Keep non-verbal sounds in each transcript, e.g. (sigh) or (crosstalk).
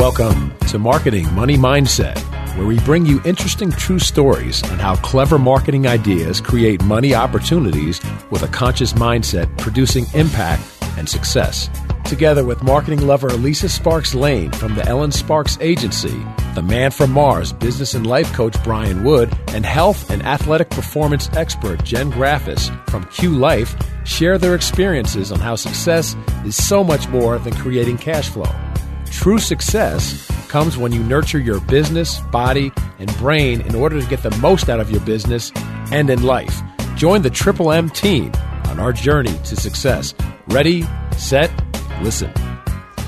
Welcome to Marketing Money Mindset, where we bring you interesting true stories on how clever marketing ideas create money opportunities with a conscious mindset, producing impact and success. Together with marketing lover Elisa Sparks Lane from the Ellen Sparks Agency, the man from Mars business and life coach Brian Wood, and health and athletic performance expert Jen Graffice from Q Life share their experiences on how success is so much more than creating cash flow. True success comes when you nurture your business, body, and brain in order to get the most out of your business and in life. Join the Triple M team on our journey to success. Ready, set, listen.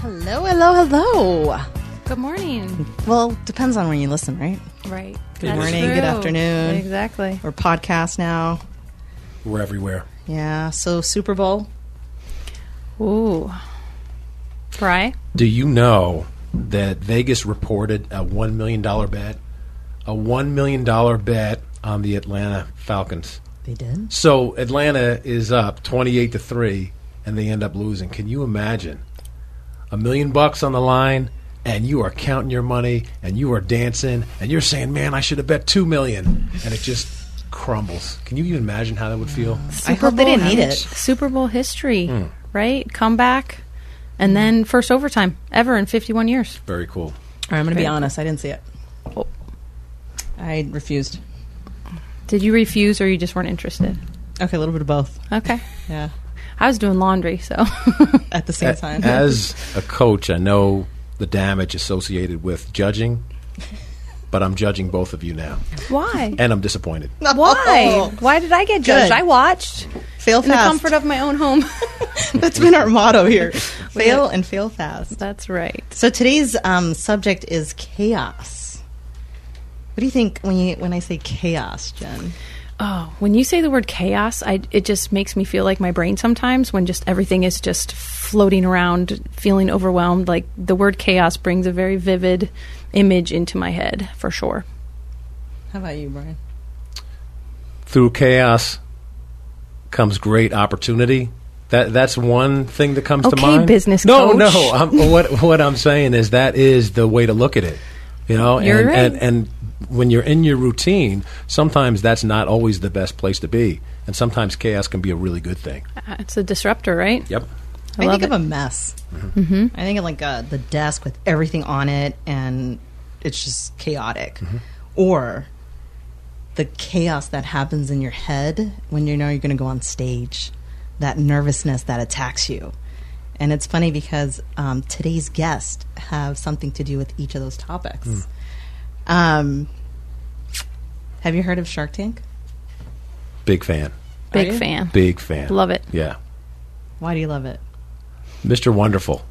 Hello, hello, hello. Good morning. Well, depends on when you listen, right? Right. Good That's morning, true. good afternoon. Exactly. We're podcast now. We're everywhere. Yeah. So Super Bowl. Ooh. Bry? Do you know that Vegas reported a $1 million bet? A $1 million bet on the Atlanta Falcons. They did. So Atlanta is up 28 to 3 and they end up losing. Can you imagine? A million bucks on the line and you are counting your money and you are dancing and you're saying, "Man, I should have bet 2 million." And it just crumbles. Can you even imagine how that would feel? I hope they didn't need it. Super Bowl history, Hmm. right? Comeback, and then first overtime ever in 51 years. Very cool. All right, I'm going to be Very honest. I didn't see it. Oh. I refused. Did you refuse or you just weren't interested? Okay, a little bit of both. Okay. Yeah. I was doing laundry, so. (laughs) At the same time. As a coach, I know the damage associated with judging, (laughs) but I'm judging both of you now. Why? And I'm disappointed. (laughs) Why? Why did I get judged? Good. I watched fail in the comfort of my own home. (laughs) That's been our motto here. (laughs) fail and fail fast. That's right. So today's um, subject is chaos. What do you think when you when I say chaos, Jen? Oh, when you say the word chaos, I, it just makes me feel like my brain sometimes when just everything is just floating around, feeling overwhelmed. Like the word chaos brings a very vivid image into my head for sure. How about you, Brian? Through chaos comes great opportunity. That that's one thing that comes to mind. business no, coach. no. I'm, what what I'm saying is that is the way to look at it. You know, You're and, right. and and when you're in your routine, sometimes that's not always the best place to be, and sometimes chaos can be a really good thing. Uh, It's a disruptor, right? Yep. I I, love think it. of a mess. Mm-hmm. I think of like uh, the desk with everything on it, and it's just chaotic. Or the chaos that happens in your head when you know you're going to go on stage, that nervousness that attacks you. And it's funny because um, today's guests have something to do with each of those topics. Um, have you heard of Shark Tank? Big fan. Big fan. Big fan. Love it. Yeah. Why do you love it? Mr. Wonderful.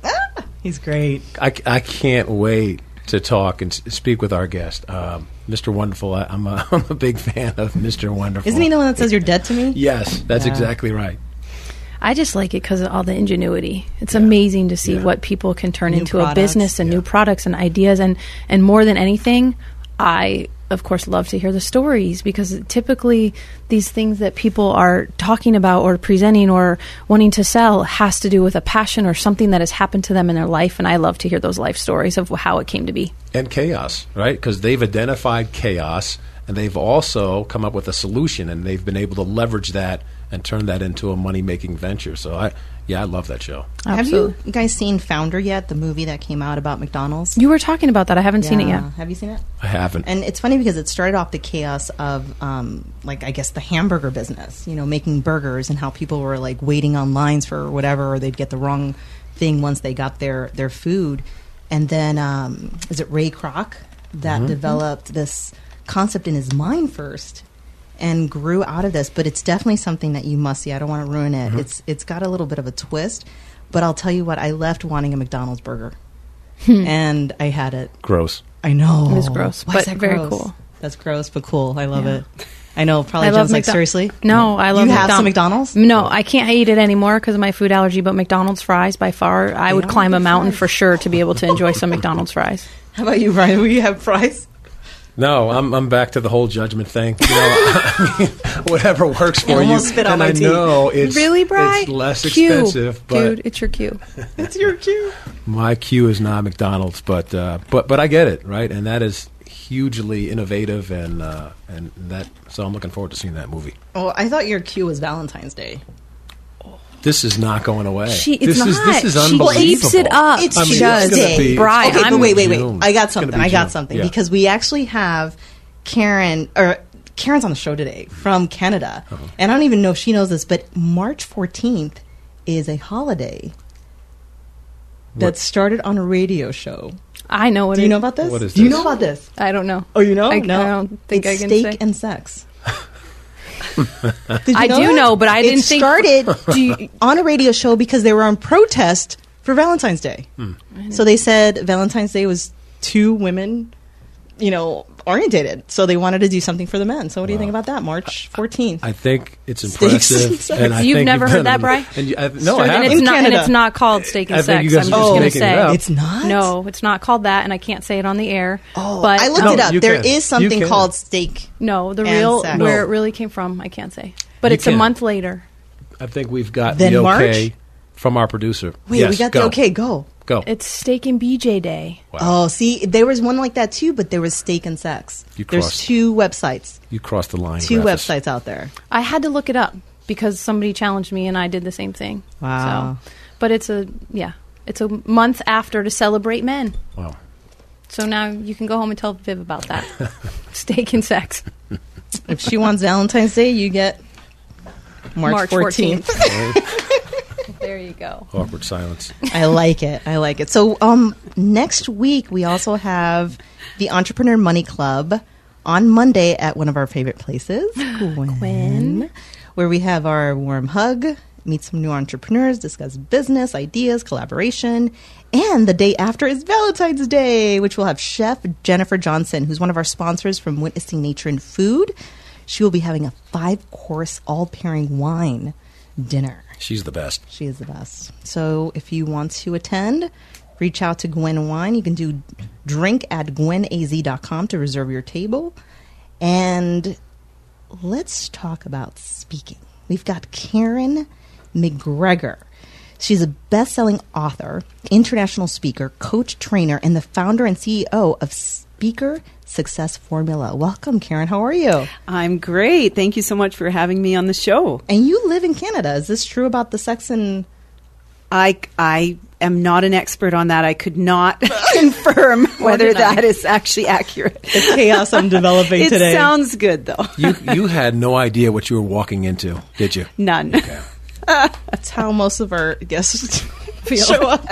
He's great. I, I can't wait to talk and speak with our guest, um, Mr. Wonderful. I, I'm a, (laughs) I'm a big fan of Mr. Wonderful. Isn't he the one that says you're dead to me? Yes, that's Yeah. exactly right. I just like it because of all the ingenuity. It's amazing to see Yeah. what people can turn New into a business and new products and ideas. And, and more than anything, I, of course, love to hear the stories because typically these things that people are talking about or presenting or wanting to sell has to do with a passion or something that has happened to them in their life. And I love to hear those life stories of how it came to be. And chaos, right? Because they've identified chaos and they've also come up with a solution and they've been able to leverage that and turn that into a money making venture. So, I, yeah, I love that show. Absolutely. Have you guys seen Founder yet? The movie that came out about McDonald's. You were talking about that. I haven't seen it yet. Have you seen it? I haven't. And it's funny because it started off the chaos of, um, like, I guess the hamburger business. You know, making burgers and how people were like waiting on lines for whatever, or they'd get the wrong thing once they got their their food. And then, um, is it Ray Kroc that developed this concept in his mind first? And grew out of this, but it's definitely something that you must see. I don't want to ruin it. Mm-hmm. It's it's got a little bit of a twist, but I'll tell you what. I left wanting a McDonald's burger, hmm. and I had it. Gross. I know It is gross, Why but is that very gross? cool. That's gross, but cool. I love Yeah. it. I know. Probably I love Jen's like McDo- seriously. No, I love You have McDonald's. some McDonald's? No, I can't eat it anymore because of my food allergy. But McDonald's fries, by far, I They would climb a mountain fries. for sure to be able to enjoy some McDonald's fries. (laughs) How about you, Brian? Will you have fries? No, I'm I'm back to the whole judgment thing. You know, (laughs) I mean, whatever works for you. spit and my I teeth. know it's really, Bry? It's less Q. expensive, but Dude, it's your cue. (laughs) It's your cue. my cue is not McDonald's. But uh, but but I get it right, and that is hugely innovative, and uh, and that. So I'm looking forward to seeing that movie. Oh, I thought your cue was Valentine's Day. This is not going away. She, it's this not. is this is unbelievable. she keeps it up. It's I mean, she it's does. be- Brian, okay, I'm but wait, wait, wait. June. I got something. I got something Yeah. because we actually have Karen or Karen's on the show today from Canada, Uh-huh. and I don't even know if she knows this, but March 14th is a holiday that started on a radio show. I know what Do it- you know about this? What is Do you this? know about this? I don't know. Oh, you know? I, no, I don't think it's I can steak say. and sex. (laughs) I do that? know, but I it didn't think- started (laughs) on a radio show because they were on protest for Valentine's Day. Hmm. So they said Valentine's Day was two women, you know, orientated. So they wanted to do something for the men. So what do you think about that? March 14th. I think it's (laughs) impressive. and I You've think never you've heard that, on (laughs) Bri? And you, I, no, Sure, I haven't. it's In not, and it's not called steak and I sex. I'm just just going to making it say. It's not? No, it's not called that, and I can't say it on the air. Oh, but I looked No, it up. you There can. is something called steak. No, the And real sex. where No. it really came from, I can't say. But You it's a month later. I think we've got Then the okay March? from our producer. Wait, yes, we got go. the okay, go. Go. It's steak and BJ day. Wow. Oh, see, there was one like that too, but there was steak and sex. You There's crossed. two websites, you crossed the line. two Raffis. websites out there. I had to look it up because somebody challenged me, and I did the same thing. Wow. So, but it's a yeah, it's a month after to celebrate men. Wow. So now you can go home and tell Viv about that. (laughs) steak and sex. If she wants Valentine's Day, you get March, March 14th. 14th. (laughs) there you go. Awkward silence. I like it. I like it. So, um, next week we also have the Entrepreneur Money Club on Monday at one of our favorite places, Gwen, Gwen. where we have our warm hug, meet some new entrepreneurs, discuss business ideas, collaboration, and the day after is Valentine's Day, which we'll have Chef Jennifer Johnson, who's one of our sponsors from Witnessing Nature and Food. She will be having a five-course all-pairing wine dinner. She's the best. She is the best. So if you want to attend, reach out to Gwen Wine. You can do drink at gwenaz.com to reserve your table. And let's talk about speaking. We've got Karen McGregor. She's a best selling author, international speaker, coach, trainer, and the founder and CEO of Speaker Success Formula. Welcome, Karen. How are you? I'm great. Thank you so much for having me on the show. And you live in Canada. Is this true about the sex and I I am not an expert on that. I could not (laughs) (laughs) confirm whether that is actually accurate. the chaos I'm developing (laughs) it today? sounds good though. You you had no idea what you were walking into, did you? None. That's how most of our guests (laughs) show up. (laughs)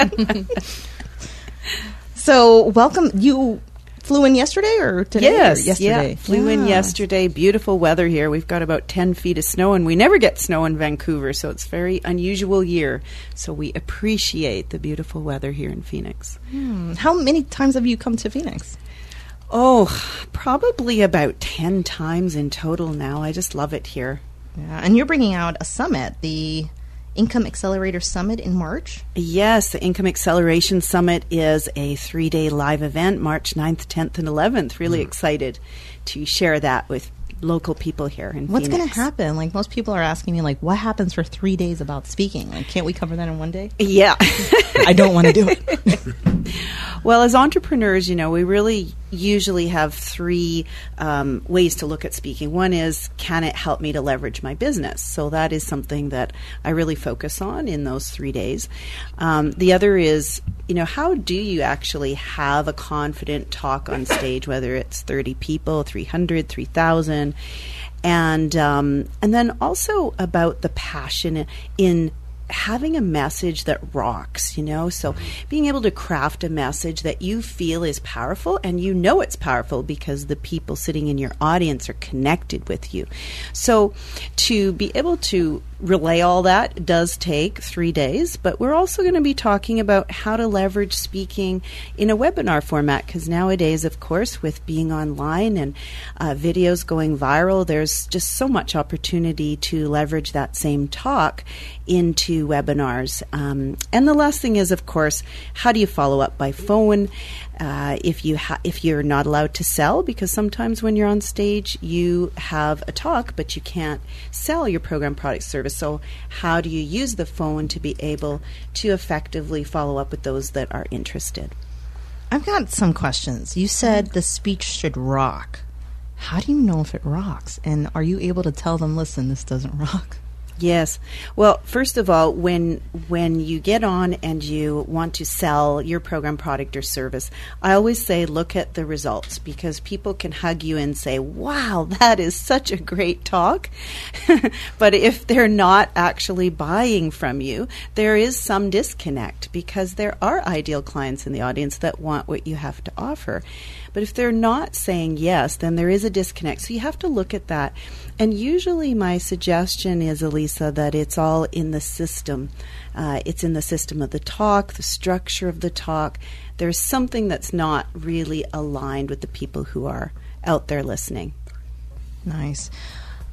so, welcome. You flew in yesterday or today? or Yes, yesterday. yeah. Flew in yesterday. Beautiful weather here. We've got about 10 feet of snow, and we never get snow in Vancouver, so it's very unusual year. So we appreciate the beautiful weather here in Phoenix. Hmm. How many times have you come to Phoenix? Oh, probably about 10 times in total now. I just love it here. Yeah, and you're bringing out a summit, the Income Accelerator Summit in March. Yes, the Income Acceleration Summit is a three day live event, March 9th, 10th, and 11th. Really hmm. excited to share that with local people here in What's going to happen? Like most people are asking me, like, what happens for three days about speaking? Like, can't we cover that in one day? Yeah. I don't want to do (laughs) it. well, as entrepreneurs, you know, we really usually have three um, ways to look at speaking. One is, can it help me to leverage my business? So that is something that I really focus on in those three days. Um, the other is, you know, how do you actually have a confident talk on stage, whether it's 30 people, 300, 3,000? And, um, and then also about the passion in having a message that rocks, you know? So being able to craft a message that you feel is powerful and you know it's powerful because the people sitting in your audience are connected with you. So to be able to relay all that does take three days, but we're also going to be talking about how to leverage speaking in a webinar format because nowadays, of course, with being online and uh, videos going viral, there's just so much opportunity to leverage that same talk into webinars. Um, and the last thing is, of course, how do you follow up by phone? Uh, if you ha- if you're not allowed to sell, because sometimes when you're on stage, you have a talk, but you can't sell your program, product, service. So, how do you use the phone to be able to effectively follow up with those that are interested? I've got some questions. You said the speech should rock. How do you know if it rocks? And are you able to tell them, listen, this doesn't (laughs) rock? Yes. Well, first of all, when when you get on and you want to sell your program, product, or service, I always say look at the results because people can hug you and say, "Wow, (laughs) that is such a great talk." (laughs) but if they're not actually buying from you, there is some disconnect because there are ideal clients in the audience that want what you have to offer. But if they're not saying yes, then there is a disconnect. So you have to look at that. And usually, my suggestion is, Elisa, that it's all in the system. Uh, it's in the system of the talk, the structure of the talk. There's something that's not really aligned with the people who are out there listening. Nice.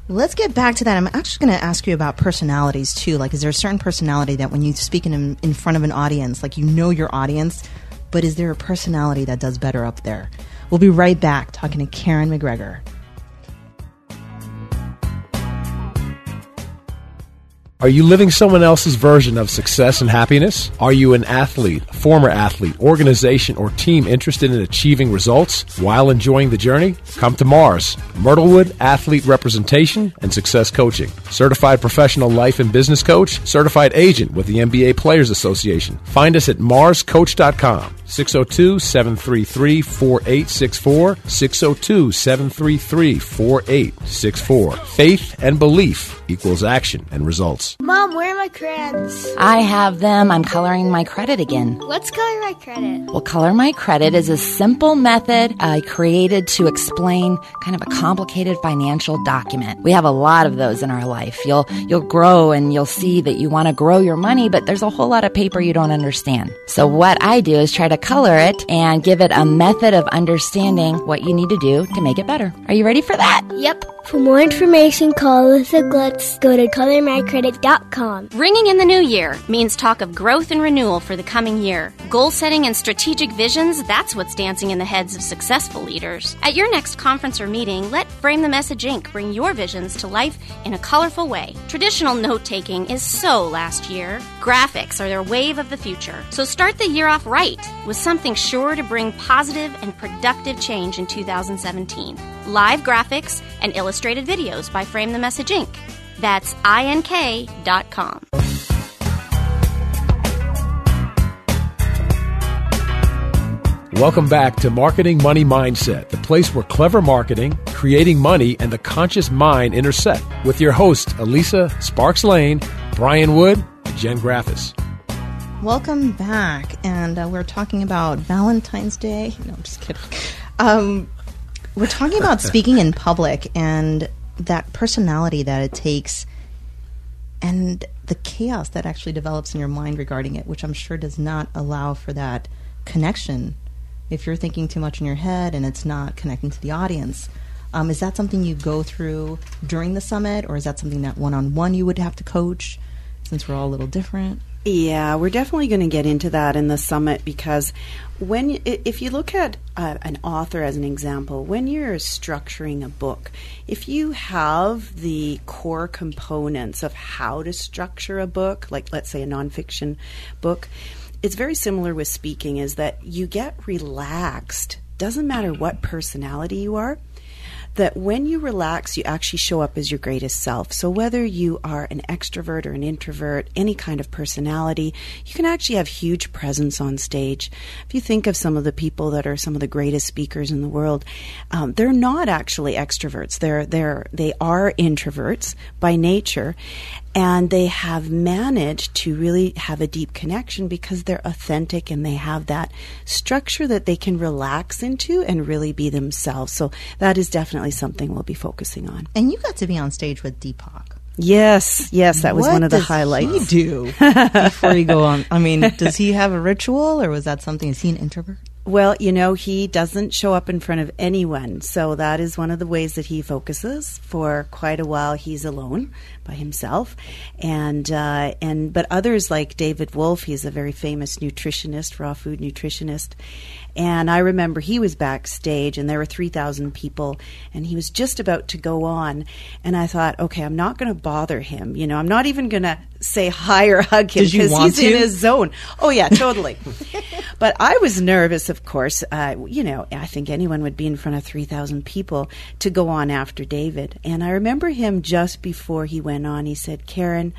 Let's get back to that. I'm actually going to ask you about personalities too. Like, is there a certain personality that when you speak in, in front of an audience, like you know your audience, but is there a personality that does better up there? We'll be right back talking to Karen McGregor. Are you living someone else's version of success and happiness? Are you an athlete, former athlete, organization, or team interested in achieving results while enjoying the journey? Come to Mars, Myrtlewood Athlete Representation and Success Coaching. Certified professional life and business coach, certified agent with the NBA Players Association. Find us at marscoach.com. 602 733 4864. 602 733 4864. Faith and belief equals action and results. Mom, where are my crayons? I have them. I'm coloring my credit again. What's color my credit? Well, Color My Credit is a simple method I created to explain kind of a complicated financial document. We have a lot of those in our life. You'll you'll grow and you'll see that you want to grow your money, but there's a whole lot of paper you don't understand. So what I do is try to color it and give it a method of understanding what you need to do to make it better. Are you ready for that? Yep. For more information, call Alyssa Glutz. Go to colormycredit.com. Ringing in the new year means talk of growth and renewal for the coming year. Goal setting and strategic visions, that's what's dancing in the heads of successful leaders. At your next conference or meeting, let Frame the Message Inc. bring your visions to life in a colorful way. Traditional note taking is so last year. Graphics are their wave of the future. So start the year off right with something sure to bring positive and productive change in 2017. Live graphics and illustrated videos by Frame the Message Inc. That's ink.com. Welcome back to Marketing Money Mindset, the place where clever marketing, creating money, and the conscious mind intersect. With your hosts, Elisa Sparks Lane, Brian Wood, and Jen Graffice. Welcome back, and uh, we're talking about Valentine's Day. No, I'm just kidding. Um, we're talking about (laughs) speaking in public and that personality that it takes, and the chaos that actually develops in your mind regarding it, which I'm sure does not allow for that connection. If you're thinking too much in your head and it's not connecting to the audience, um, is that something you go through during the summit, or is that something that one on one you would have to coach? Since we're all a little different. Yeah, we're definitely going to get into that in the summit because when if you look at uh, an author as an example, when you're structuring a book, if you have the core components of how to structure a book, like let's say a nonfiction book, it's very similar with speaking is that you get relaxed. Doesn't matter what personality you are that when you relax, you actually show up as your greatest self. So whether you are an extrovert or an introvert, any kind of personality, you can actually have huge presence on stage. If you think of some of the people that are some of the greatest speakers in the world, um, they're not actually extroverts. They're they're they are introverts by nature, and they have managed to really have a deep connection because they're authentic and they have that structure that they can relax into and really be themselves. So that is definitely something we'll be focusing on. And you got to be on stage with Deepak. Yes, yes, that was What one of the does highlights. He do (laughs) before you go on. I mean, does he have a ritual, or was that something? Is he an introvert? Well, you know, he doesn't show up in front of anyone. So that is one of the ways that he focuses. For quite a while, he's alone by himself. And, uh, and, but others like David Wolfe, he's a very famous nutritionist, raw food nutritionist. And I remember he was backstage and there were 3,000 people and he was just about to go on. And I thought, okay, I'm not going to bother him. You know, I'm not even going to say hi or hug him because he's in his zone. Oh, yeah, totally. (laughs) but I was nervous, of course. Uh, you know, I think anyone would be in front of 3,000 people to go on after David. And I remember him just before he went on, he said, Karen,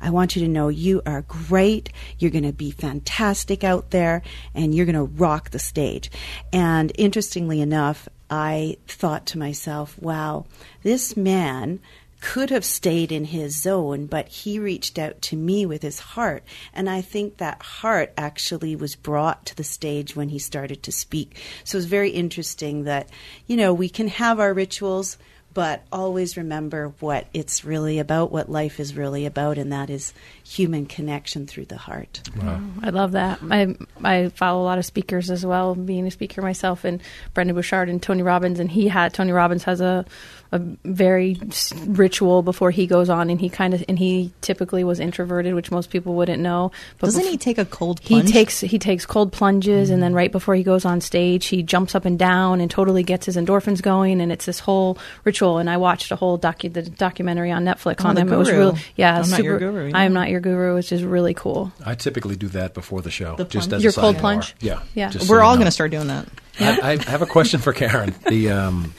I want you to know you are great. You're going to be fantastic out there and you're going to rock the stage. And interestingly enough, I thought to myself, wow, this man could have stayed in his zone, but he reached out to me with his heart. And I think that heart actually was brought to the stage when he started to speak. So it's very interesting that, you know, we can have our rituals, but always remember what it's really about, what life is really about, and that is human connection through the heart. Wow, oh, I love that. I I follow a lot of speakers as well, being a speaker myself, and Brendon Burchard and Tony Robbins. And he had Tony Robbins has a a very ritual before he goes on, and he kind of and he typically was introverted, which most people wouldn't know. But Doesn't bef- he take a cold Plunge? He takes he takes cold plunges, and then right before he goes on stage, he jumps up and down and totally gets his endorphins going, and it's this whole ritual. And I watched a whole docu the documentary on Netflix Oh, on the him. It was guru. really yeah, I'm not your guru, yeah. I am not your guru, which is really cool. I typically do that before the show. The just plunge? as Your a cold sidebar. plunge? Yeah. Yeah. We're you all know. going to start doing that. I, I have a question for Karen. The um,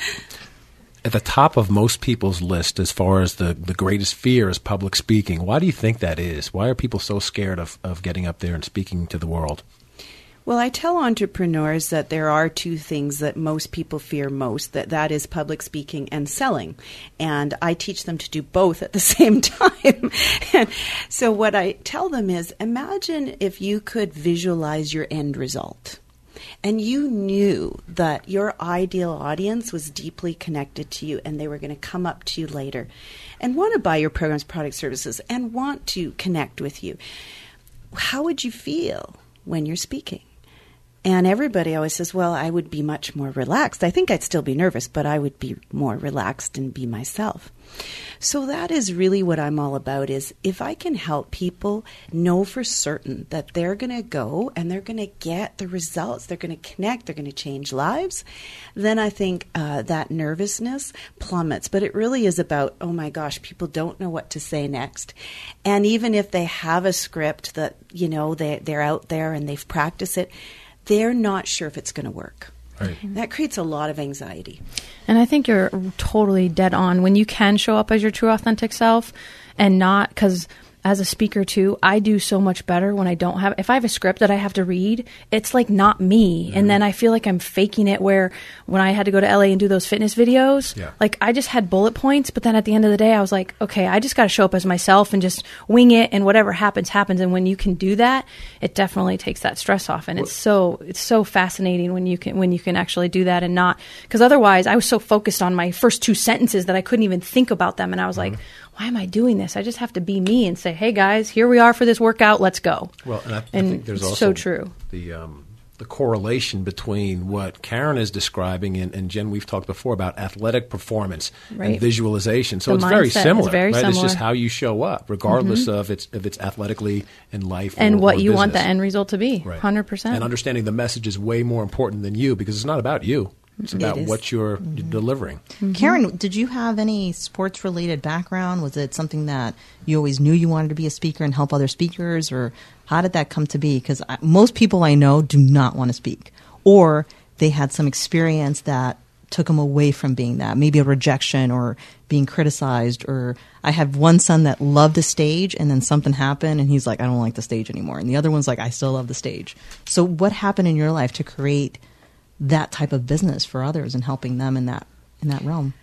at the top of most people's list, as far as the, the greatest fear is public speaking. Why do you think that is? Why are people so scared of, of getting up there and speaking to the world? Well, I tell entrepreneurs that there are two things that most people fear most that that is public speaking and selling. And I teach them to do both at the (laughs) same time. and (laughs) so what I tell them is imagine if you could visualize your end result. And you knew that your ideal audience was deeply connected to you and they were going to come up to you later and want to buy your programs, products, services, and want to connect with you. How would you feel when you're speaking? And everybody always says, well, I would be much more relaxed. I think I'd still be nervous, but I would be more relaxed and be myself. So that is really what I'm all about is if I can help people know for certain that they're going to go and they're going to get the results, they're going to connect, they're going to change lives, then I think uh, that nervousness plummets. But it really is about, oh my gosh, people don't know what to say next. And even if they have a script that, you know, they, they're out there and they've practiced it, they're not sure if it's going to work. Right. That creates a lot of anxiety. And I think you're totally dead on when you can show up as your true authentic self and not because as a speaker too, I do so much better when I don't have if I have a script that I have to read, it's like not me. And then I feel like I'm faking it where when I had to go to LA and do those fitness videos, Yeah. like I just had bullet points, but then at the end of the day I was like, okay, I just got to show up as myself and just wing it and whatever happens happens and when you can do that, it definitely takes that stress off and it's so it's so fascinating when you can when you can actually do that and not cuz otherwise I was so focused on my first two sentences that I couldn't even think about them and I was like, why am I doing this? I just have to be me and say, "Hey guys, here we are for this workout. Let's go." Well, and I, I think there's also so true. the um, the correlation between what Karen is describing and, and Jen we've talked before about athletic performance Right. and visualization. So The it's very similar. very right? It's similar. Mm-hmm. just how you show up, regardless of it's if it's athletically in life And or, what or you want the end result to be. Right. 100%. And understanding the message is way more important than you because it's not about you. It's about is. what you're Mm-hmm. delivering. Karen, did you have any sports related background? Was it something that you always knew you wanted to be a speaker and help other speakers, or how did that come to be? Because most people I know do not want to speak, or they had some experience that took them away from being that, maybe a rejection or being criticized. Or I have one son that loved the stage, and then something happened, and he's like, I don't like the stage anymore. And the other one's like, I still love the stage. So, what happened in your life to create that type of business for others and helping them in that in that realm?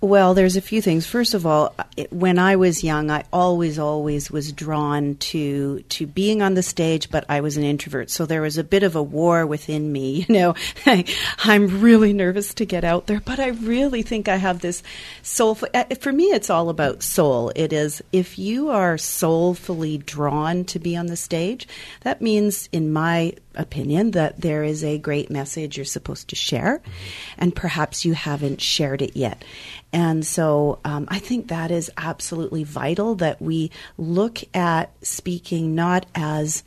Well, there's a few things. First of all, when I was young, I always, always was drawn to to being on the stage, but I was an introvert, so there was a bit of a war within me. (laughs) You know, (laughs) I, am really nervous to get out there, but I really think I have this soulful. uh, For me, it's all about soul. It is if you are soulfully drawn to be on the stage, that means, in my opinion that there is a great message you're supposed to share, and perhaps you haven't shared it yet. And so um, I think that is absolutely vital that we look at speaking not as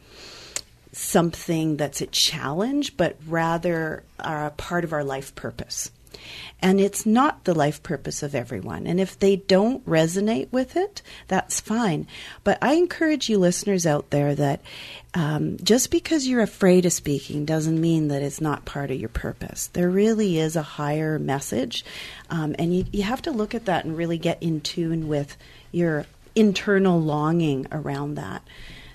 something that's a challenge, but rather a part of our life purpose. And it's not the life purpose of everyone. And if they don't resonate with it, that's fine. But I encourage you listeners out there that um, just because you're afraid of speaking doesn't mean that it's not part of your purpose. There really is a higher message. Um, and you, you have to look at that and really get in tune with your internal longing around that.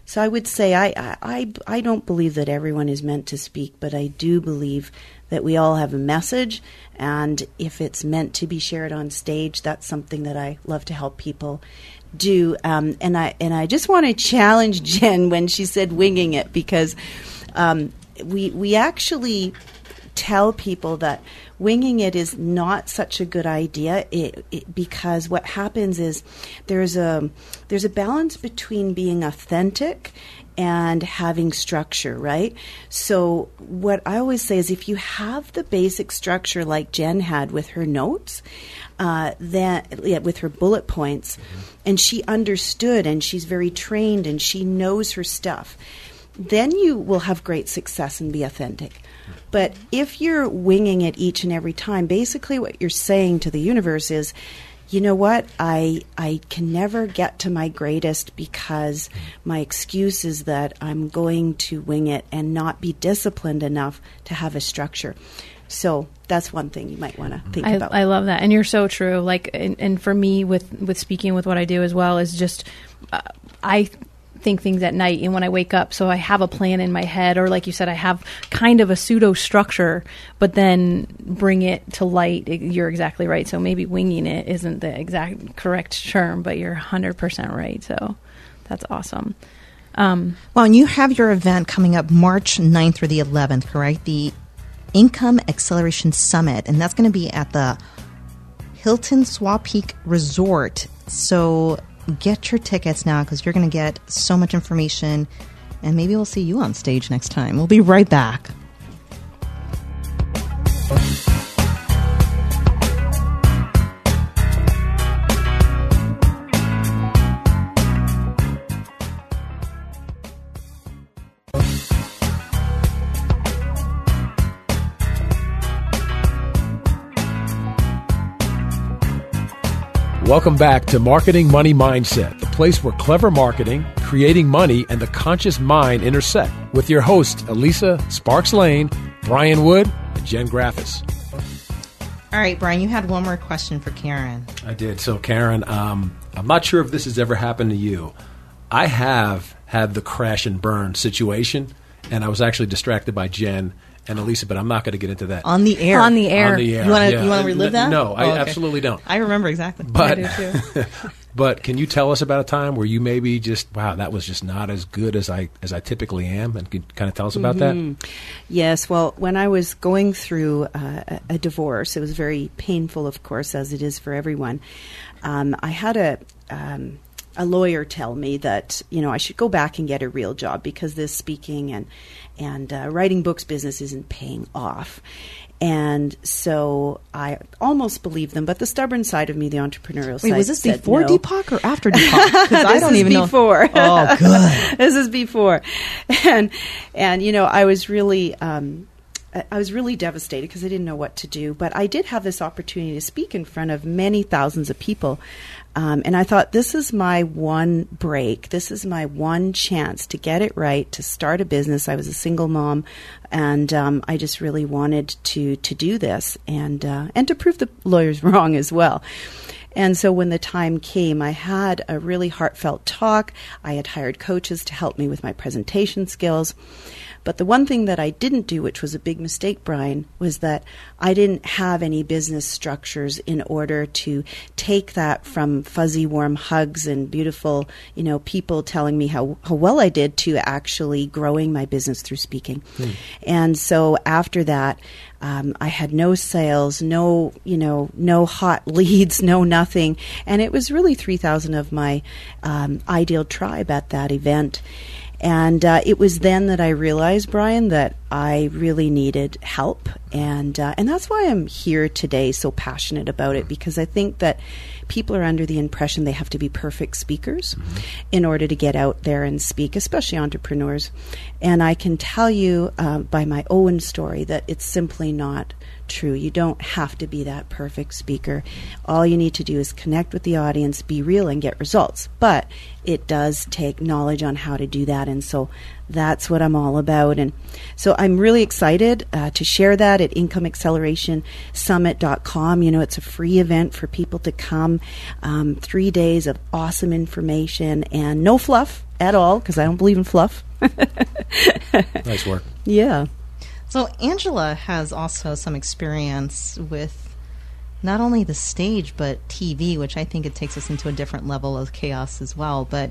So I would say I, I, I don't believe that everyone is meant to speak, but I do believe that we all have a message, and if it's meant to be shared on stage, that's something that I love to help people do. Um, and I and I just want to challenge (laughs) Jen when she said winging it because um, we we actually tell people that winging it is not such a good idea it, it, because what happens is there's a there's a balance between being authentic and having structure, right? So, what I always say is if you have the basic structure like Jen had with her notes, uh, that yeah, with her bullet points, mm-hmm. and she understood and she's very trained and she knows her stuff, then you will have great success and be authentic. But if you're winging it each and every time, basically what you're saying to the universe is, you know what? I i can never get to my greatest because my excuse is that i'm going to wing it and not be disciplined enough to have a structure. So that's one thing you might want to think I, about. I love that. And you're so true. Like and, and, for me with with speaking with what i do as well is just uh, i think things at night and when I wake up. So I have a plan in my head, or like you said, I have kind of a pseudo structure, but then bring it to light. You're exactly right. So maybe winging it isn't the exact correct term, but you're 100% right. So that's awesome. Um, well, and you have your event coming up March 9th through the 11th, correct? The Income Acceleration Summit, and that's going to be at the Hilton Squaw Peak Resort. So get your tickets now because you're going to get so much information. And maybe we'll see you on stage next time. We'll be right back. Welcome back to Marketing Money Mindset, the place where clever marketing, creating money, and the conscious mind intersect. With your hosts, Elisa Sparks Lane, Brian Wood, and Jen Graffice. All right, Brian, you had one more question for Karen. I did. So, Karen, um, I'm not sure if this has ever happened to you. I have had the crash and burn situation, and I was actually distracted by Jen and Elisa, but I'm not going to get into that on the air. On the air. On the air. You want to yeah. you want to relive that? No, I oh, okay. absolutely don't. I remember exactly. But (laughs) but can you tell us about a time where you maybe just wow that was just not as good as I as I typically am, and can kind of tell us about mm-hmm. that? Yes. Well, when I was going through uh, a, a, divorce, it was very painful, of course, as it is for everyone. Um, I had a um, a lawyer tell me that you know I should go back and get a real job because this speaking and and uh, writing books business isn't paying off. And so I almost believe them, but the stubborn side of me, the entrepreneurial Wait, side, was this before no. Deepak or after Deepak? (laughs) Because I don't even before. know. Oh, (laughs) good. this is before, and and you know I was really. Um, I was really devastated because I didn't know what to do. But I did have this opportunity to speak in front of many thousands of people. Um, and I thought, this is my one break. This is my one chance to get it right, to start a business. I was a single mom, and um, I just really wanted to to do this and uh, and to prove the lawyers (laughs) wrong as well. And so when the time came, I had a really heartfelt talk. I had hired coaches to help me with my presentation skills. But the one thing that I didn't do, which was a big mistake, Brian, was that I didn't have any business structures in order to take that from fuzzy, warm hugs and beautiful, you know, people telling me how, how well I did to actually growing my business through speaking. And so after that, um, I had no sales, no, you know, no hot (laughs) leads, no nothing, and it was really three thousand of my um, ideal tribe at that event. And uh, it was then that I realized, Brian, that I really needed help, and uh, and that's why I'm here today, so passionate about it, because I think that people are under the impression they have to be perfect speakers in order to get out there and speak, especially entrepreneurs. And I can tell you uh, by my own story that it's simply not true. You don't have to be that perfect speaker. All you need to do is connect with the audience, be real, and get results. But it does take knowledge on how to do that. And so that's what I'm all about. And so I'm really excited uh, to share that at incomeacceleration.summit.com. You know, it's a free event for people to come. Um, three days of awesome information and no fluff at all, because I don't believe in fluff. (laughs) Nice work. Yeah. So Angela has also some experience with not only the stage but TV, which I think it takes us into a different level of chaos as well. But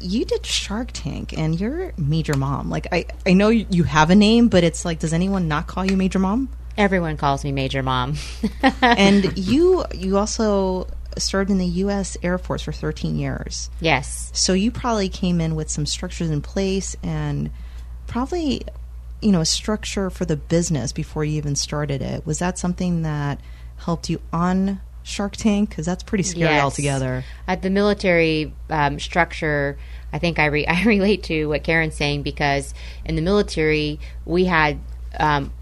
you did Shark Tank, and you're Major Mom. Like I, I know you, have a name, but it's like, does anyone not call you Major Mom? Everyone calls me Major Mom. (laughs) and you, you also served in the U.S. Air Force for 13 years. yes. So you probably came in with some structures in place and probably, you know, a structure for the business before you even started it. Was that something that helped you on Shark Tank? Because that's pretty scary Yes. altogether. At the military um, structure, I think I, re- (laughs) I relate to what Karen's saying because in the military, we had um,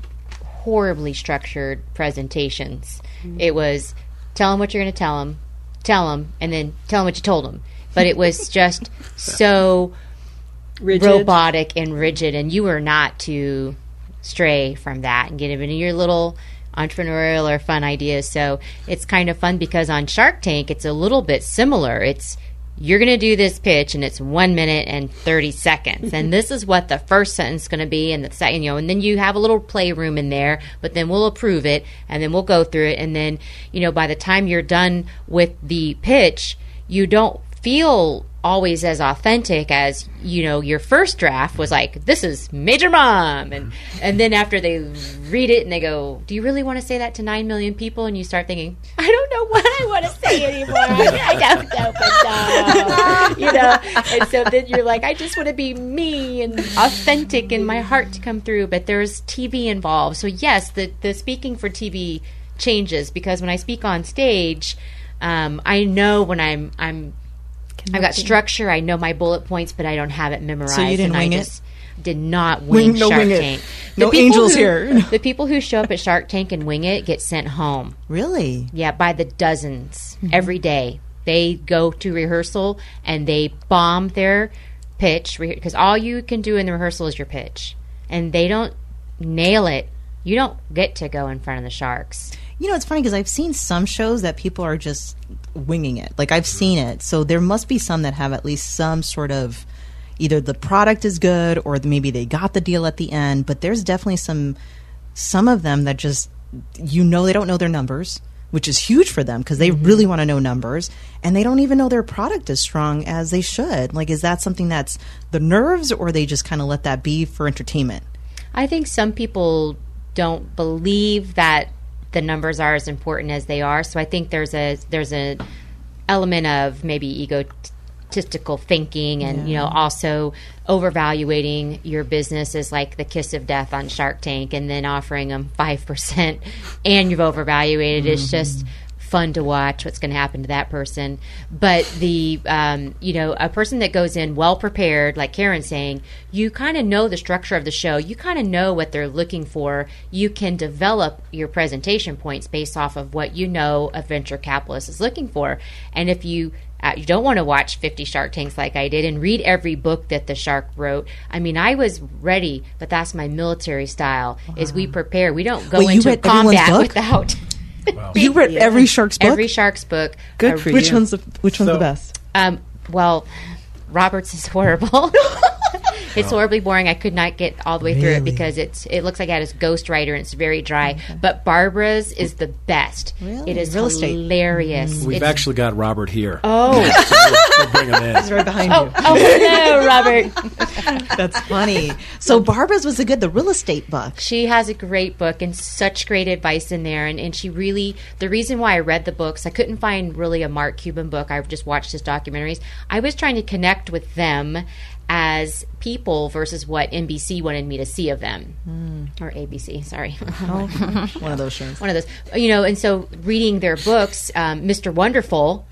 horribly structured presentations. It was tell them what you're going to tell them, tell them, and then tell them what you told them. But it was (laughs) just so robotic and rigid, and you are not to stray from that and get into your little entrepreneurial or fun ideas. So it's kind of fun because on Shark Tank, it's a little bit similar. It's you're going to do this pitch and it's one minute and 30 seconds. and this is what the first sentence is going to be. And the second, you know, and then you have a little playroom in there, but then we'll approve it and then we'll go through it. And then, you know, by the time you're done with the pitch, you don't feel always as authentic as you know your first draft was like this is major mom. And and then after they read it and they go do you really want to say that to 9 million people? And you start thinking i don't know what i want to say anymore. I don't know but no. you know? And so then you're like i just want to be me and authentic and my heart to come through. But there's tv involved. So yes the the speaking for tv changes because when i speak on stage um, i know when i'm i'm I've got structure. I know my bullet points, but I don't have it memorized. So you didn't and wing I it? just Did not wing, Wing- no Shark wing it. Tank. No angels who- here. (laughs) The people who show up at Shark Tank and wing it get sent home. Really? Yeah, by the dozens Mm-hmm. every day. They go to rehearsal and they bomb their pitch because all you can do in the rehearsal is your pitch, and they don't nail it. You don't get to go in front of the sharks. You know, it's funny because I've seen some shows that people are just winging it. Like I've seen it. So there must be some that have at least some sort of either the product is good or maybe they got the deal at the end, but there's definitely some some of them that just you know they don't know their numbers, which is huge for them because they mm-hmm. really want to know numbers and they don't even know their product as strong as they should. Like is that something that's the nerves or they just kind of let that be for entertainment? I think some people don't believe that the numbers are as important as they are. So I think there's a there's an element of maybe egotistical thinking, and you know also overvaluating your business is like the kiss of death on Shark Tank, and then offering them five percent, and you've overvaluated. It's mm-hmm. just fun to watch what's going to happen to that person. But the, um, you know, a person that goes in well prepared, like Karen's saying, you kind of know the structure of the show. You kind of know what they're looking for. You can develop your presentation points based off of what you know a venture capitalist is looking for. And if you uh, you don't want to watch 50 Shark Tanks like I did and read every book that the shark wrote. I mean, I was ready, but that's my military style. Is we prepare. We don't go into combat book? Without You read every shark's book. every shark's book. Good for which you. one's the which one's So- the best? um, well, Roberts is horrible. (laughs) It's horribly boring. I could not get all the way through it because it's it looks like I had a ghostwriter and it's very dry. But Barbara's is the best. Really? It is Real estate. hilarious. Mm. We've It's- actually got Robert here. Oh, We'll bring him in. He's right behind oh, you. oh, hello, (laughs) Robert. That's funny. So Barbara's was a good the real estate book. She has a great book and such great advice in there. And, and she really, the reason why I read the books, I couldn't find really a Mark Cuban book. I just watched his documentaries. I was trying to connect with them as people versus what NBC wanted me to see of them. Or ABC, sorry. (laughs) One of those shows. One of those. You know, and so reading their books, um, Mr. Wonderful,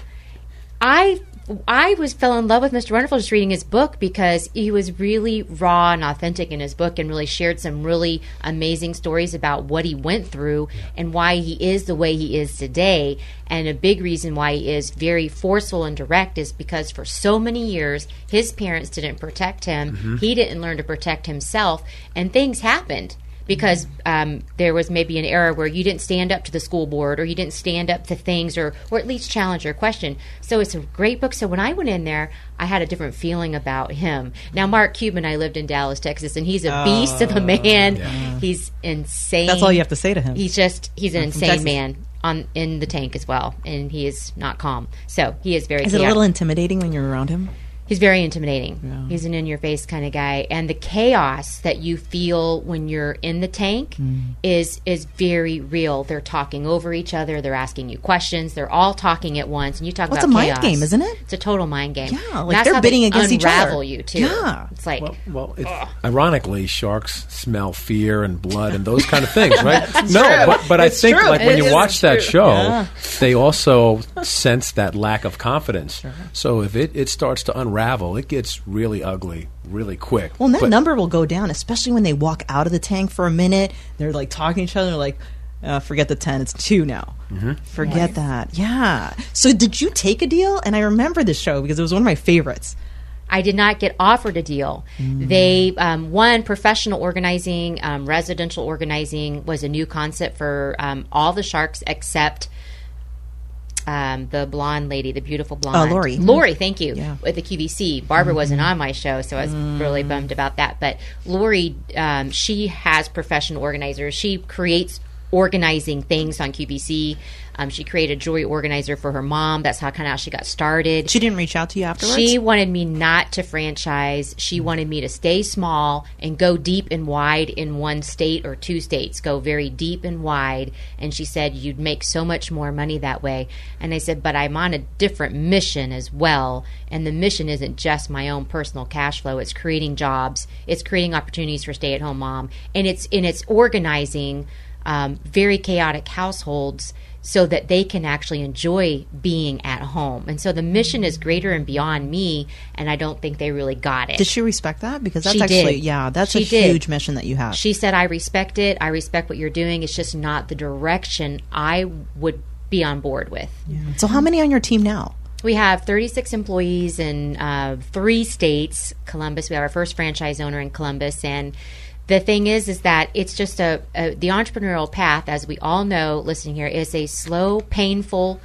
I I was fell in love with Mr. Wonderful just reading his book because he was really raw and authentic in his book and really shared some really amazing stories about what he went through and why he is the way he is today. And a big reason why he is very forceful and direct is because for so many years his parents didn't protect him. Mm-hmm. He didn't learn to protect himself and things happened because um, there was maybe an era where you didn't stand up to the school board or you didn't stand up to things or, or at least challenge or question. So it's a great book. So when I went in there, I had a different feeling about him. Now, Mark Cuban, I lived in Dallas, Texas, and he's a beast of a man. He's insane. That's all you have to say to him. He's just, he's an insane Texas. man. On in the tank as well, and he is not calm. So he is very. Is it a little intimidating when you're around him? He's very intimidating. He's an in your face kind of guy, and the chaos that you feel when you're in the tank Mm. is is very real. They're talking over each other. They're asking you questions. They're all talking at once, and you talk Well, it's about a mind game, isn't it? It's a total mind game. Yeah, like That's they're how bidding they against each other. unravel you too. Yeah. it's like Well, well it's, ironically, sharks smell fear and blood and those kind of things, right? (laughs) no, but, but I think true. like when It you is watch that show, Yeah. they also sense that lack of confidence. So if it, it starts to unravel, it gets really ugly really quick. Well, and that But- number will go down, especially when they walk out of the tank for a minute. They're like talking to each other, like, uh, forget the 10, it's two now. Mm-hmm. Forget that. Yeah. So, did you take a deal? And I remember this show because it was one of my favorites. I did not get offered a deal. They um, one professional organizing, um, residential organizing was a new concept for um, all the sharks except um, the blonde lady, the beautiful blonde Lori. Lori, thank you. Yeah. With the QVC, Barbara wasn't on my show, so I was really bummed about that. But Lori, um, she has professional organizers. She creates organizing things on QVC. Um, she created a jewelry organizer for her mom. That's how kind of how she got started. She didn't reach out to you afterwards? She wanted me not to franchise. She wanted me to stay small and go deep and wide in one state or two states, go very deep and wide. And she said, You'd make so much more money that way. And I said, But I'm on a different mission as well. And the mission isn't just my own personal cash flow, it's creating jobs, it's creating opportunities for stay at home mom, and it's, and it's organizing um, very chaotic households so that they can actually enjoy being at home. And so the mission is greater and beyond me, and I don't think they really got it. Did she respect that? Because that's She actually, did. yeah, that's She a did. huge mission that you have. She said, I respect it. I respect what you're doing. It's just not the direction I would be on board with. so, how many on your team now? We have 36 employees in uh, three states. Columbus, we have our first franchise owner in Columbus, and the thing is, is that it's just a, a the entrepreneurial path, as we all know, listening here, is a slow, painful,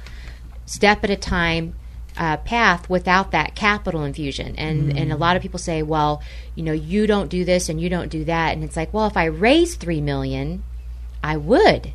step at a time uh, path without that capital infusion. And and a lot of people say, well, you know, you don't do this and you don't do that, and it's like, well, if I raise three million, I would.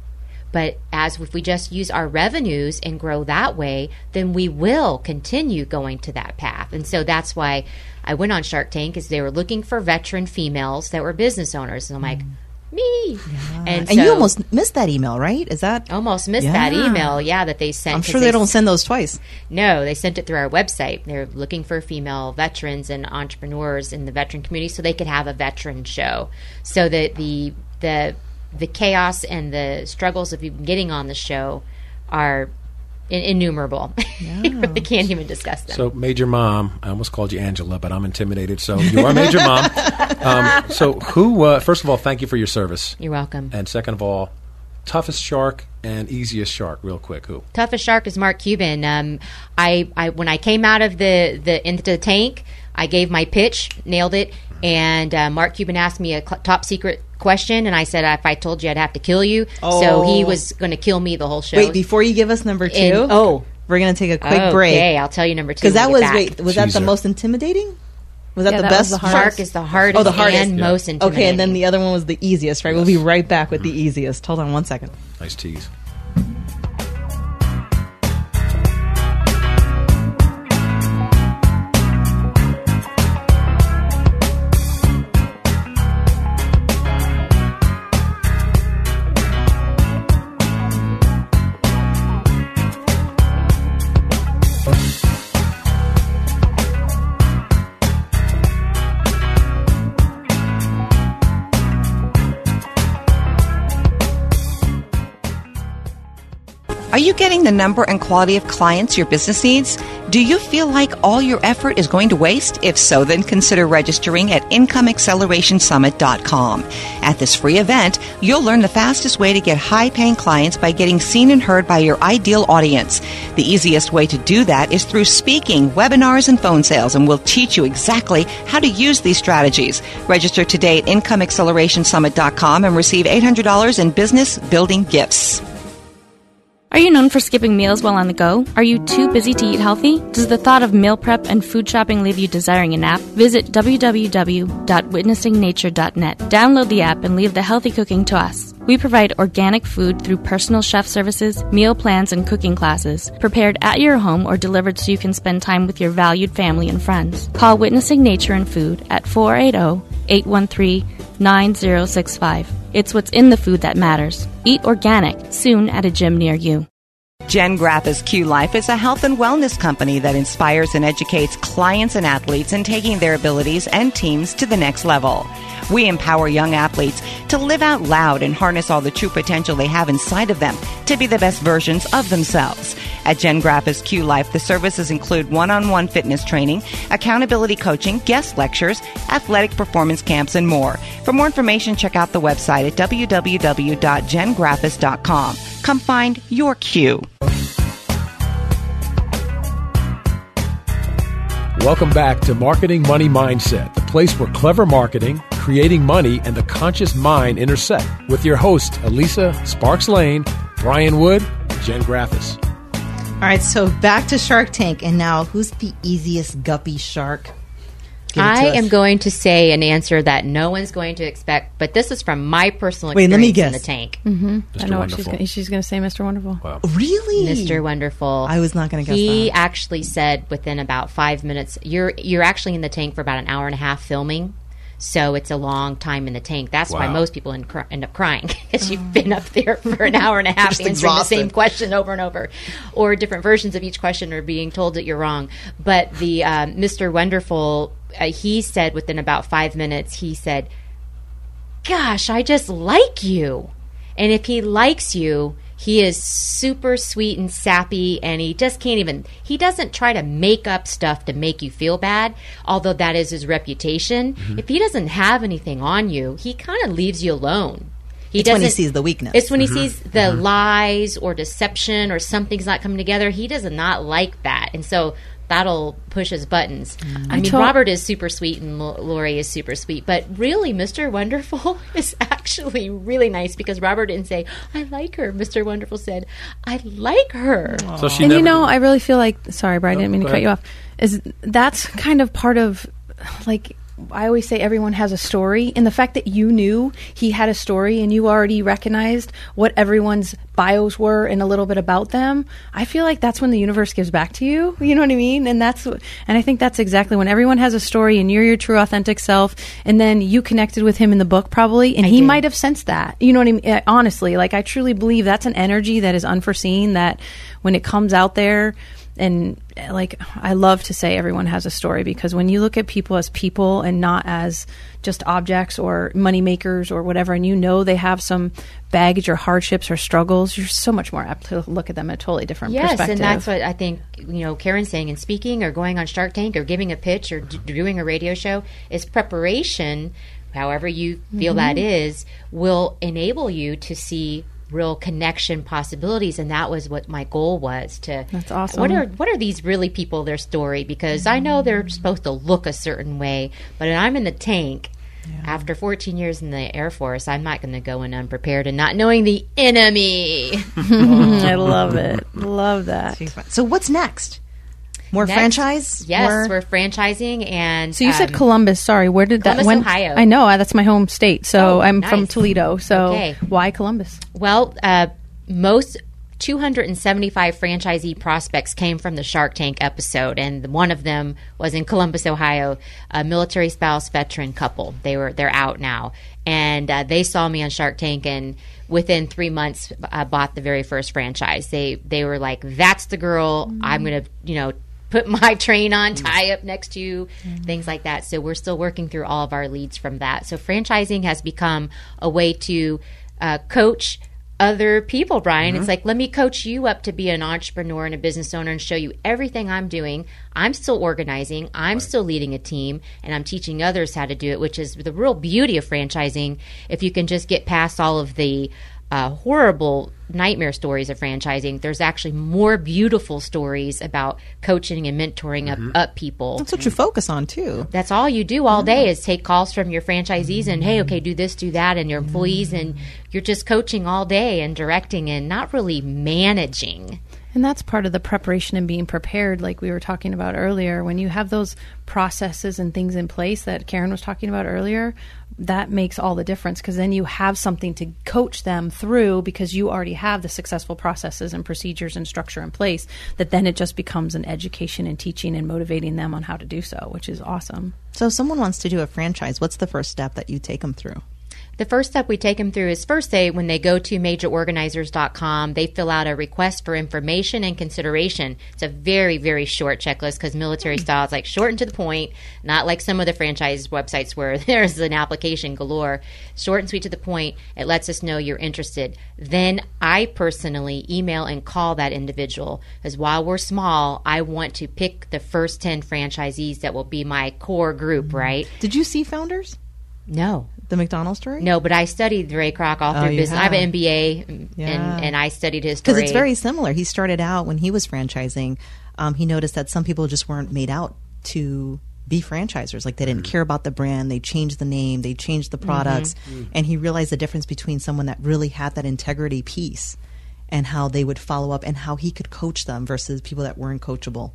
But as if we just use our revenues and grow that way, then we will continue going to that path. And so that's why I went on Shark Tank is they were looking for veteran females that were business owners. And I'm like, mm. me. And, And so you almost missed that email, right? Is that? almost missed that email, yeah, that they sent. I'm sure they don't send those twice. no, they sent it through our website. They're looking for female veterans and entrepreneurs in the veteran community so they could have a veteran show. So that the the the chaos and the struggles of even getting on the show are in- innumerable. (laughs) you really can't even discuss them. So, Major Mom, I almost called you Angela, but I'm intimidated. So, you are Major Mom. (laughs) Um, so, who, uh, first of all, thank you for your service. You're welcome. And second of all, toughest shark and easiest shark, real quick. Who? toughest shark is Mark Cuban. Um, I, I when I came out of the the into the tank, I gave my pitch, nailed it, and uh, Mark Cuban asked me a cl- top secret question, and I said if I told you, I'd have to kill you. So he Oh. was going to kill me the whole show. Wait, before you give us number two, And- oh. we're going to take a quick break. okay. I'll tell you number two. Because that was back. wait, was that the most intimidating? Was that Yeah, the that best? was the hardest. Shark is the hardest, Oh, the hardest. and Yeah. most intimidating. Okay, and then the other one was the easiest, right? We'll be right back with the easiest. Hold on one second. Nice tease. Are you getting the number and quality of clients your business needs? Do you feel like all your effort is going to waste? If so, then consider registering at IncomeAccelerationSummit.com. At this free event, you'll learn the fastest way to get high paying clients by getting seen and heard by your ideal audience. The easiest way to do that is through speaking, webinars, and phone sales, and we'll teach you exactly how to use these strategies. Register today at IncomeAccelerationSummit.com and receive $800 in business building gifts. Are you known for skipping meals while on the go? Are you too busy to eat healthy? Does the thought of meal prep and food shopping leave you desiring a nap? Visit www.witnessingnature.net. Download the app and leave the healthy cooking to us. We provide organic food through personal chef services, meal plans, and cooking classes, prepared at your home or delivered so you can spend time with your valued family and friends. Call Witnessing Nature and Food at 480 813 9065. It's what's in the food that matters. Eat organic, soon at a gym near you. Jen Graffice's Q Life is a health and wellness company that inspires and educates clients and athletes in taking their abilities and teams to the next level. We empower young athletes to live out loud and harness all the true potential they have inside of them to be the best versions of themselves. At Jen Graffice's Q Life, the services include one-on-one fitness training, accountability coaching, guest lectures, athletic performance camps, and more. For more information, check out the website at www.jengrappas.com. Come find your Q. Welcome back to Marketing Money Mindset, the place where clever marketing, creating money, and the conscious mind intersect with your hosts, Elisa Sparks Lane, Brian Wood, and Jen Graffice. All right, so back to Shark Tank, and now who's the easiest guppy shark? Give it to I us. am going to say an answer that no one's going to expect, but this is from my personal Wait, experience let me in guess. the tank. Mm-hmm. I know what she's Wonderful. gonna, she's going to say, Mr. Wonderful. Wow. really, Mr. Wonderful. I was not gonna guess He that. actually said within about five minutes, you're you're actually in the tank for about an hour and a half filming. So it's a long time in the tank. That's why most people end, cry, end up crying (laughs) because you've been up there for an hour and a half Just answering the same question over and over, or different versions of each question, or being told that you're wrong. But the um, Mr. Wonderful, uh, he said within about five minutes, he said, gosh, I just like you. And if he likes you, he is super sweet and sappy, and he just can't even, he doesn't try to make up stuff to make you feel bad, although that is his reputation. Mm-hmm. If he doesn't have anything on you, he kind of leaves you alone. He It's when he sees the weakness. It's when he sees the lies or deception or something's not coming together. He does not like that. And so that'll push his buttons. Mm. I, mean, told- Robert is super sweet and Lo- Lori is super sweet, but really, Mr. Wonderful (laughs) is actually really nice because Robert didn't say, I like her. Mr. Wonderful said, I like her. So she and never, you know, I really feel like sorry, Brian, I didn't mean to oh, go cut you off. Is that's kind of part of like I always say everyone has a story, and the fact that you knew he had a story and you already recognized what everyone's bios were and a little bit about them, I feel like that's when the universe gives back to you. (laughs) You know what I mean? And that's and I think that's exactly when everyone has a story and you're your true authentic self, and then you connected with him in the book probably, and he did. might have sensed that. You know what I mean? Uh, Honestly, like I truly believe that's an energy that is unforeseen. That when it comes out there and like I love to say everyone has a story because when you look at people as people and not as just objects or money makers or whatever and you know they have some baggage or hardships or struggles you're so much more apt to look at them a totally different Yes, perspective and that's what I think, you know, Karen's saying in speaking or going on Shark Tank or giving a pitch or d- doing a radio show is preparation, however you feel that Mm-hmm. is, will enable you to see real connection possibilities and that was what my goal was to That's awesome. what are what are these really people their story? Because i know they're supposed to look a certain way but i'm in the tank after 14 years in the air force i'm not going to go in unprepared and not knowing the enemy. (laughs) (laughs) I love it. Love that. So what's next? More Next- franchise? Yes, More- we're franchising, and So you said um, Columbus. Sorry, where did Columbus, that? When, Ohio. I know uh, that's my home state. So Oh, I'm from. Toledo. So Okay. why Columbus? Well, uh, most 275 franchisee prospects came from the Shark Tank episode, and one of them was in Columbus, Ohio, a military spouse veteran couple. They were they're out now, and uh, they saw me on Shark Tank, and within three months, uh, bought the very first franchise. They they were like, "That's the girl. I'm gonna you know." Put my (laughs) train on, mm. tie up next to you, mm. things like that. So we're still working through all of our leads from that. So franchising has become a way to uh, coach other people, Brian. It's mm-hmm. like, let me coach you up to be an entrepreneur and a business owner and show you everything I'm doing. I'm still organizing, I'm still leading a team, and I'm teaching others how to do it, which is the real beauty of franchising. If you can just get past all of the uh, horrible nightmare stories of franchising, there's actually more beautiful stories about coaching and mentoring up, mm-hmm. up people. That's what you focus on too. That's all you do all day mm-hmm. is take calls from your franchisees and hey, okay, do this, do that, and your mm-hmm. employees, and you're just coaching all day and directing and not really managing. And that's part of the preparation and being prepared, like we were talking about earlier. When you have those processes and things in place that Karen was talking about earlier, that makes all the difference because then you have something to coach them through because you already have the successful processes and procedures and structure in place. That then it just becomes an education and teaching and motivating them on how to do so, which is awesome. So, if someone wants to do a franchise, what's the first step that you take them through? The first step we take them through is first they when they go to majororganizers.com, they fill out a request for information and consideration. It's a very very short checklist because military mm. style is like short and to the point, not like some of the franchise websites where (laughs) there's an application galore. Short and sweet to the point. It lets us know you're interested. Then I personally email and call that individual because while we're small, I want to pick the first 10 franchisees that will be my core group, mm. right? Did you see Founders? No. The McDonald's story? No, but I studied Ray Kroc all Oh, through you business. I have an. MBA, and, Yeah. and and I studied his Because it's very similar. He started out when he was franchising. Um, he noticed that some people just weren't made out to be franchisers. Like they didn't mm-hmm. care about the brand. They changed the name. They changed the mm-hmm. products. Mm-hmm. And he realized the difference between someone that really had that integrity piece and how they would follow up and how he could coach them versus people that weren't coachable.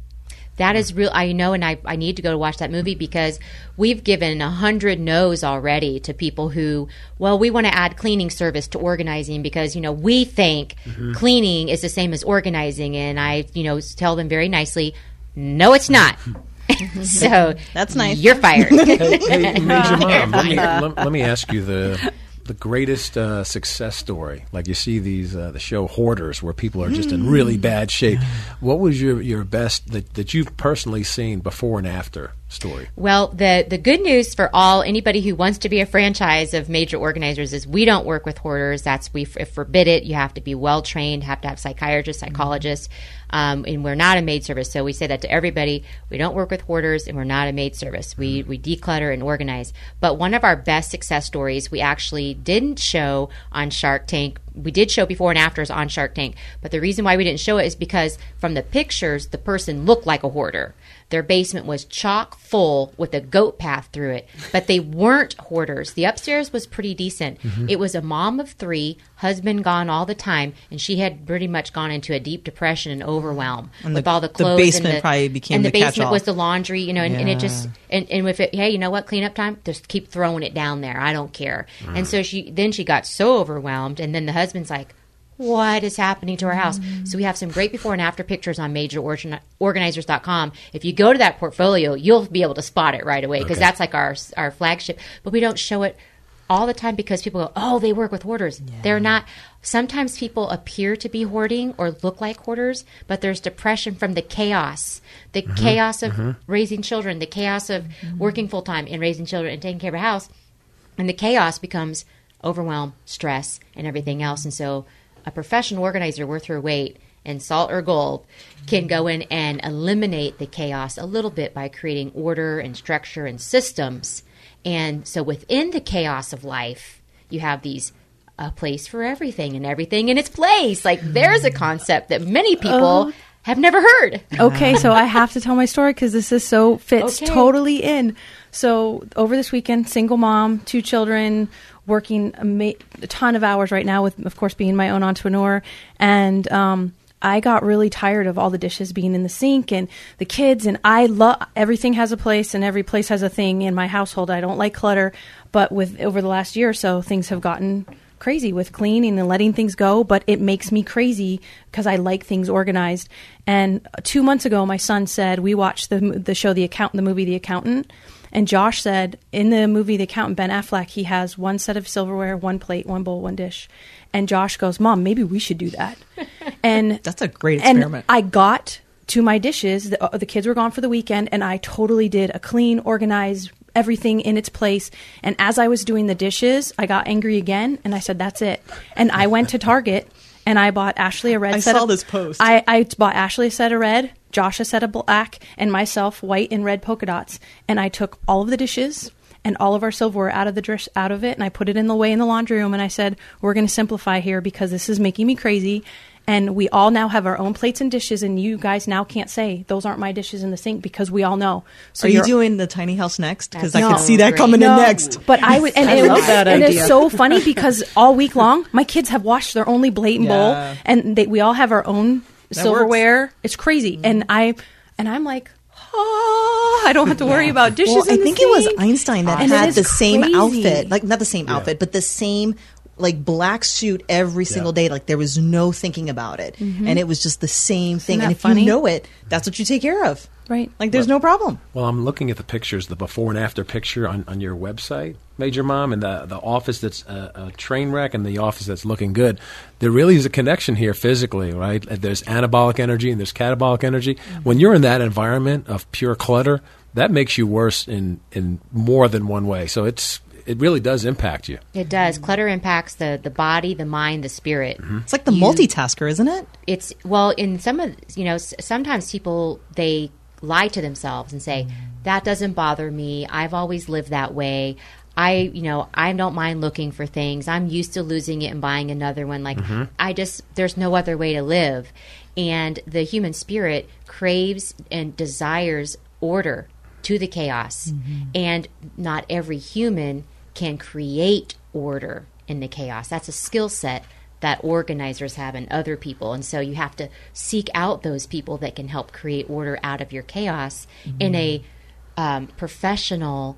That is real. I know, and I, I need to go to watch that movie because we've given a hundred no's already to people who, well, we want to add cleaning service to organizing because you know we think mm-hmm. cleaning is the same as organizing, and I you know tell them very nicely, no, it's not. (laughs) (laughs) (laughs) so That's nice. You're fired. Hey, hey, Major Mom, let me, let, let me ask you the the greatest uh, success story. Like you see these uh, the show Hoarders, where people are just in really bad shape. What was your your best that, that you've personally seen before and after story? Well, the the good news for all anybody who wants to be a franchise of major organizers is we don't work with hoarders. That's we f- forbid it. You have to be well trained, have to have psychiatrists, psychologists, um, and we're not a maid service. So we say that to everybody. We don't work with hoarders, and we're not a maid service. We we declutter and organize. But one of our best success stories we actually didn't show on Shark Tank. We did show before and afters on Shark Tank, but the reason why we didn't show it is because from the pictures, the person looked like a hoarder. Their basement was chock full with a goat path through it, but they weren't hoarders. The upstairs was pretty decent. Mm-hmm. It was a mom of three, husband gone all the time, and she had pretty much gone into a deep depression and overwhelm And with the- all the clothes. the basement and the, probably became and the, the basement was the laundry, you know, and, and it just and, and with it, hey, you know what, cleanup time, just keep throwing it down there. I don't care. And so she then she got so overwhelmed, and then the husband's like, what is happening to our house? So we have some great before and after pictures on majororganizers.com. If you go to that portfolio, you'll be able to spot it right away because Okay. that's like our our flagship. But we don't show it all the time because people go, "Oh, they work with hoarders." They're not. Sometimes people appear to be hoarding or look like hoarders, but there's depression from the chaos, the mm-hmm. chaos of mm-hmm. raising children, the chaos of mm-hmm. working full time and raising children and taking care of a house, and the chaos becomes overwhelm, stress, and everything else. And so, a professional organizer worth her weight in salt or gold can go in and eliminate the chaos a little bit by creating order and structure and systems. And so, within the chaos of life, you have these a place for everything and everything in its place. Like there's a concept that many people have never heard. Okay, so I have to tell my story because this is so fits Okay. totally in. So over this weekend, single mom, two children, working a, ma- a ton of hours right now with, of course, being my own entrepreneur, and um, I got really tired of all the dishes being in the sink and the kids and I love everything has a place and every place has a thing in my household. I don't like clutter, but with over the last year or so things have gotten crazy with cleaning and letting things go, but it makes me crazy because I like things organized. And 2 months ago my son said we watched the the show The Accountant, the movie The Accountant and Josh said in the movie The Accountant, Ben Affleck, he has one set of silverware, one plate, one bowl, one dish. And Josh goes, Mom, maybe we should do that. (laughs) And That's a great and experiment. I got to my dishes. The, uh, the kids were gone for the weekend, and I totally did a clean, organized, everything in its place. And as I was doing the dishes, I got angry again, and I said, "That's it." And I went to Target and I bought Ashley a red. I set saw of, this post. I, I bought Ashley a set of red, Josh a set of black, and myself white and red polka dots. And I took all of the dishes and all of our silverware out of the dish out of it, and I put it in the way in the laundry room. And I said, "We're going to simplify here because this is making me crazy." And we all now have our own plates and dishes, and you guys now can't say those aren't my dishes in the sink because we all know. So Are you you're- doing the tiny house next? Because I No. could see that coming No, in next. But I would, and, I it, love that and idea. it's so funny because all week long, my kids have washed their only plate and Yeah. bowl, and they, we all have our own That silverware. It's crazy, mm. and I, and I'm like, oh, I don't have to worry about dishes. Well, I in the think it was. Einstein that And had is the same outfit, like not the same outfit, but the same like black suit every single day. Like there was no thinking about it, Mhm. and it was just the same thing. And if funny? you know it, that's what you take care of. Right. Like there's no problem. Well, I'm looking at the pictures, the before and after picture on, on your website, Major Mom, and the the office that's a, a train wreck and the office that's looking good. There really is a connection here physically, right? Uh, There's anabolic energy and there's catabolic energy. When you're in that environment of pure clutter, that makes you worse in in more than one way. So it's it really does impact you. It does. Clutter impacts the, the body, the mind, the spirit. It's like the multitasker, isn't it? It's well in some of you know sometimes people they lie to themselves and say that doesn't bother me. I've always lived that way. I you know I don't mind looking for things. I'm used to losing it and buying another one. Like Mhm. I just there's no other way to live. And the human spirit craves and desires order to the chaos. And not every human can create order in the chaos. That's a skill set that organizers have and other people. And so you have to seek out those people that can help create order out of your chaos in a um, professional,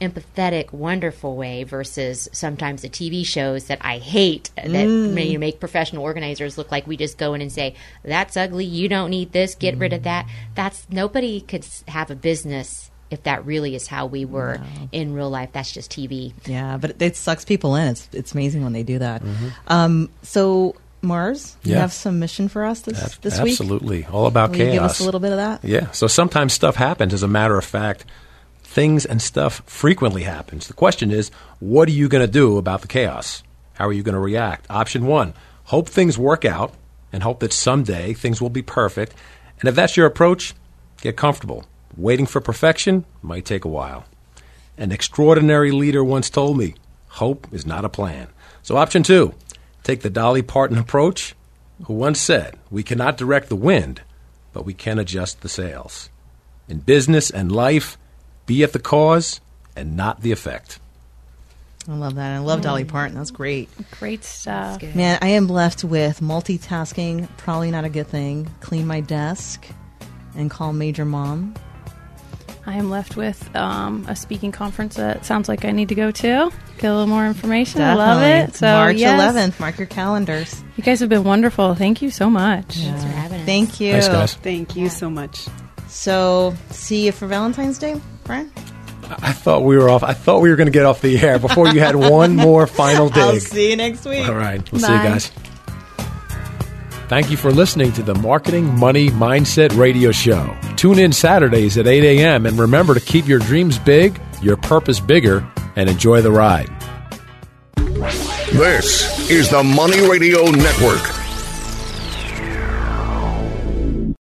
empathetic, wonderful way versus sometimes the TV shows that I hate that Mm. may make professional organizers look like we just go in and say, that's ugly, you don't need this, get rid of that. That's nobody could have a business if that really is how we were in real life. That's just TV. Yeah, but it, it sucks people in. It's it's amazing when they do that. Um, so Mars, you have some mission for us this Ab- this week. Absolutely. All about Will chaos. you give us a little bit of that? Yeah. So sometimes stuff happens. As a matter of fact, things and stuff frequently happens. The question is, what are you going to do about the chaos? How are you going to react? Option one: hope things work out and hope that someday things will be perfect. And if that's your approach, get comfortable. Waiting for perfection might take a while. An extraordinary leader once told me, hope is not a plan. So, option two, take the Dolly Parton approach, who once said, We cannot direct the wind, but we can adjust the sails. In business and life, be at the cause and not the effect. I love that. I love Dolly Parton. That's great. Great stuff. Man, I am left with multitasking. Probably not a good thing. Clean my desk and call Major Mom. I am left with um, a speaking conference that sounds like I need to go to. Get a little more information. I love it. So March yes. 11th. Mark your calendars. You guys have been wonderful. Thank you so much. Thanks for having us. Thank you. Thanks, guys. Thank you so much. So, see you for Valentine's Day, Brian. I thought we were off. I thought we were going to get off the air before you had one more final (laughs) dig. I'll see you next week. All right. We'll see you guys. Thank you for listening to the Marketing Money Mindset Radio Show. Tune in Saturdays at 8 a.m. and remember to keep your dreams big, your purpose bigger, and enjoy the ride. This is the Money Radio Network.